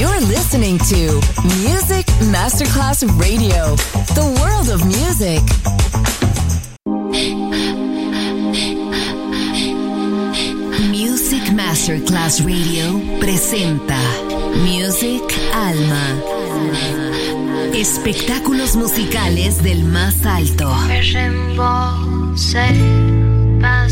You're listening to Music Masterclass Radio, the world of music. Music Masterclass Radio presenta Music Alma. Espectáculos musicales del más alto.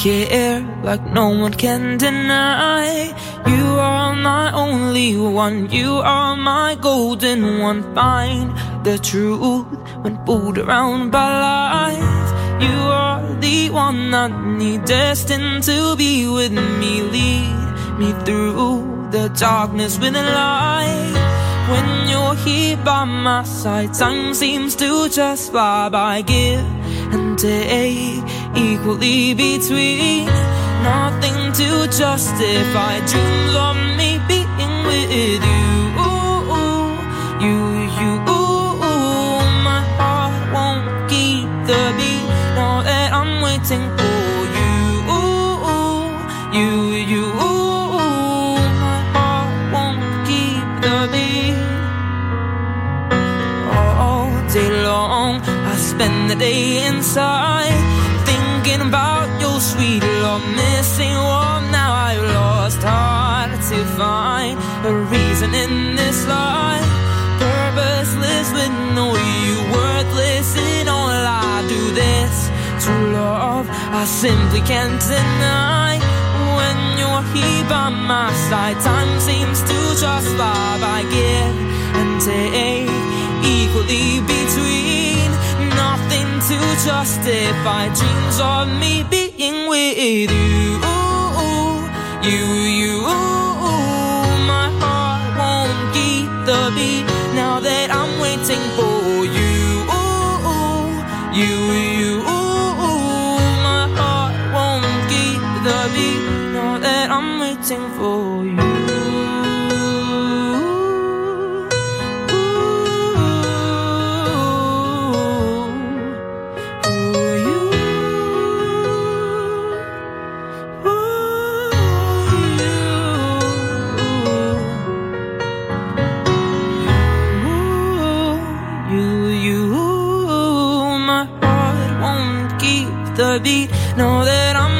Care like no one can deny. You are my only one, you are my golden one. Find the truth when pulled around by lies. You are the one I need, destined to be with me. Lead me through the darkness with the light. When you're here by my side, time seems to just fly by. Give and take equally between nothing to justify dreams of me being with you. You, you, my heart won't keep the beat. Know that I'm waiting for you. You, you, my heart won't keep the beat. All day long, I spend the day inside thinking about your sweet love, missing one. now I've lost. Hard to find a reason in this life, purposeless with no you, worthless in all I do. This true love, I simply can't deny. When you're here by my side, time seems to just fly by. Give and take equally nothing to justify dreams of me being with you. You, you, my heart won't keep the beat now that I'm waiting for you. You, you, my heart won't keep the beat now that I'm waiting for you. The beat. Know that I'm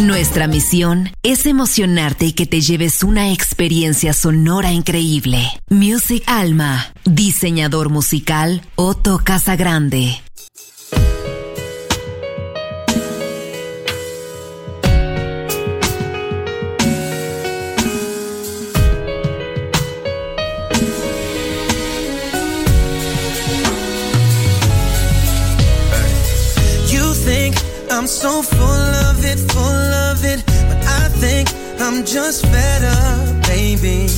Nuestra misión es emocionarte y que te lleves una experiencia sonora increíble. Music Alma, diseñador musical Otto Casagrande. You think I'm so I'm just better, baby.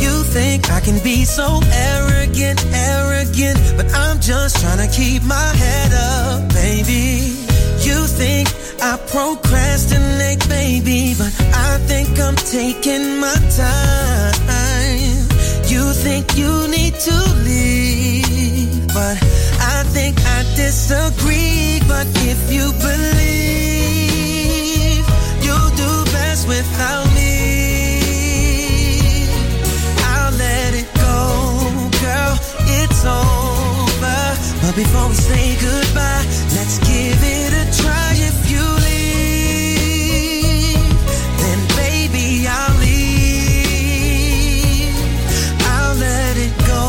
You think I can be so arrogant, arrogant, but I'm just trying to keep my head up, baby. You think I procrastinate, baby, but I think I'm taking my time. You think you need to leave, but I think I disagree. But if you believe you'll do best without But before we say goodbye, let's give it a try. If you leave, then baby I'll leave. I'll let it go,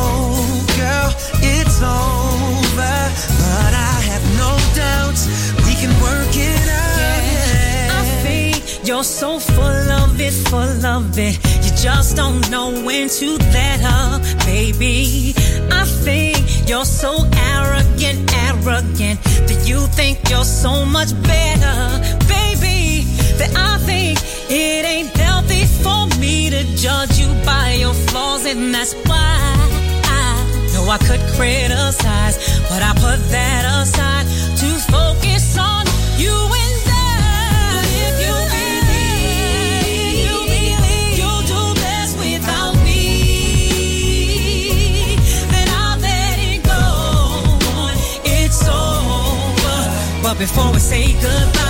girl. It's over, but I have no doubts we can work it out. Yeah. I think you're so full of it, full of it. You just don't know when to let up, baby. I think you're so arrogant, arrogant that you think you're so much better, baby. That I think it ain't healthy for me to judge you by your flaws, and that's why I know I could criticize, but I put that aside to focus on you before we say goodbye,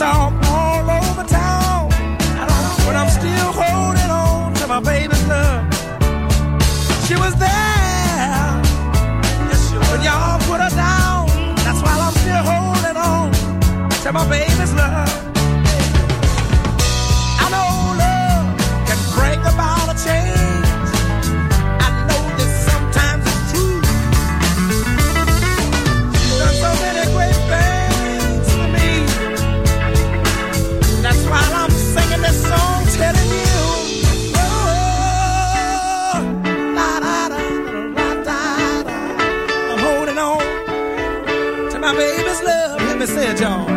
talk holding on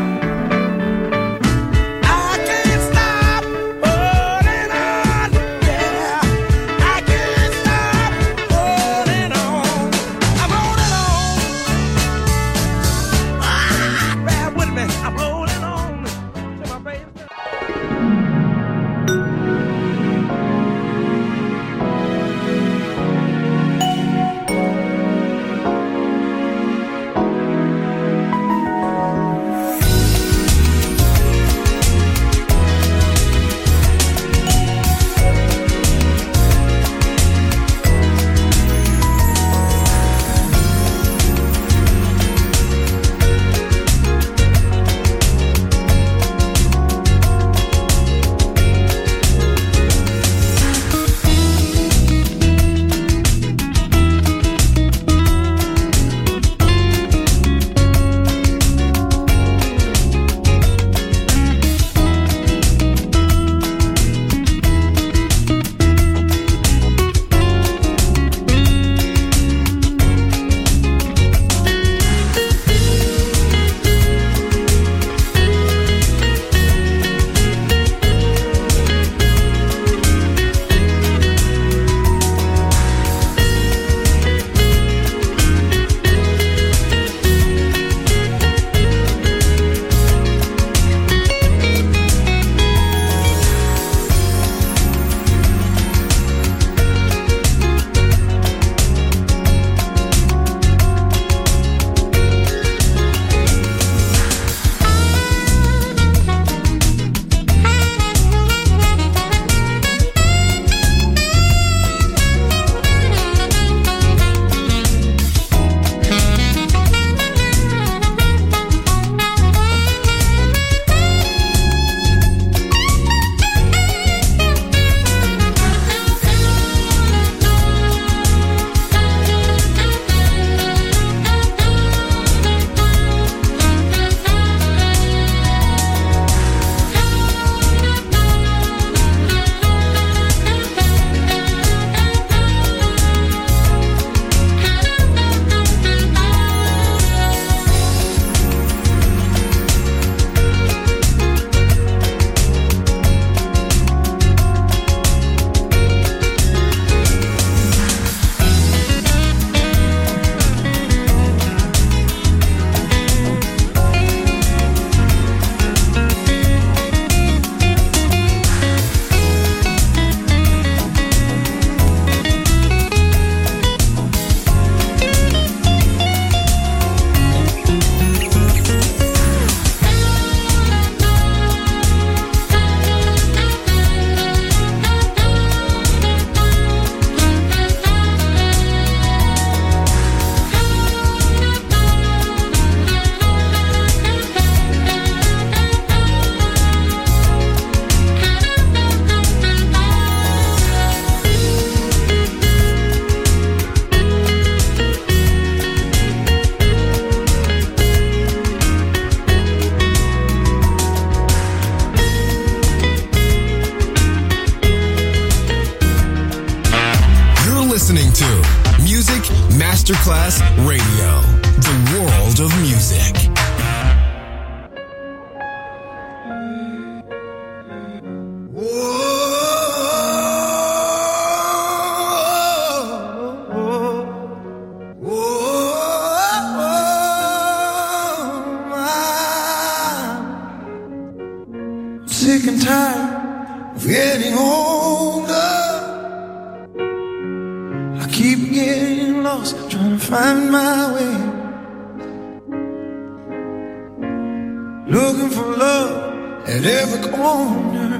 Looking for love at every corner,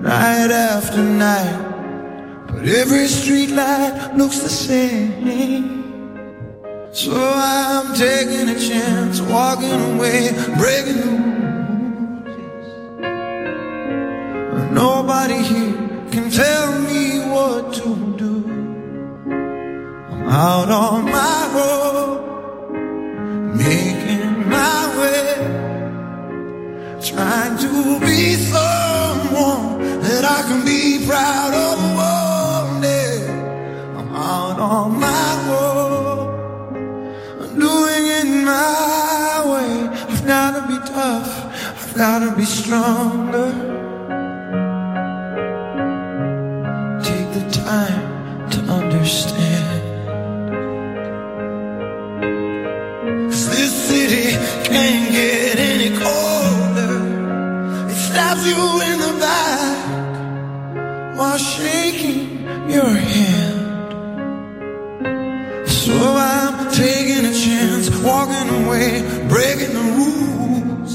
night after night. But every street light looks the same. So I'm taking a chance, walking away, breaking the rules. Nobody here can tell me what to do. I'm out on my road, trying to be someone that I can be proud of one day. I'm out on my I'm doing it my way. I've gotta be tough, I've gotta be stronger. Take the time to understand. 'Cause this city can't get you in the back while shaking your hand. So I'm taking a chance, walking away, breaking the rules.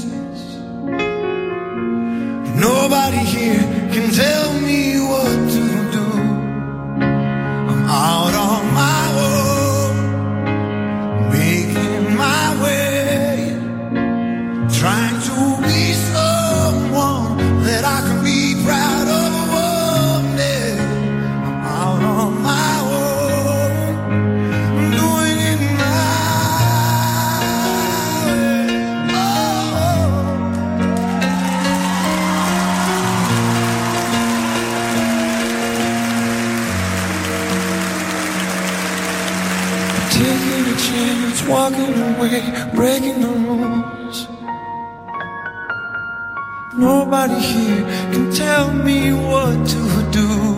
Nobody here can tell away, breaking the rules. Nobody here can tell me what to do.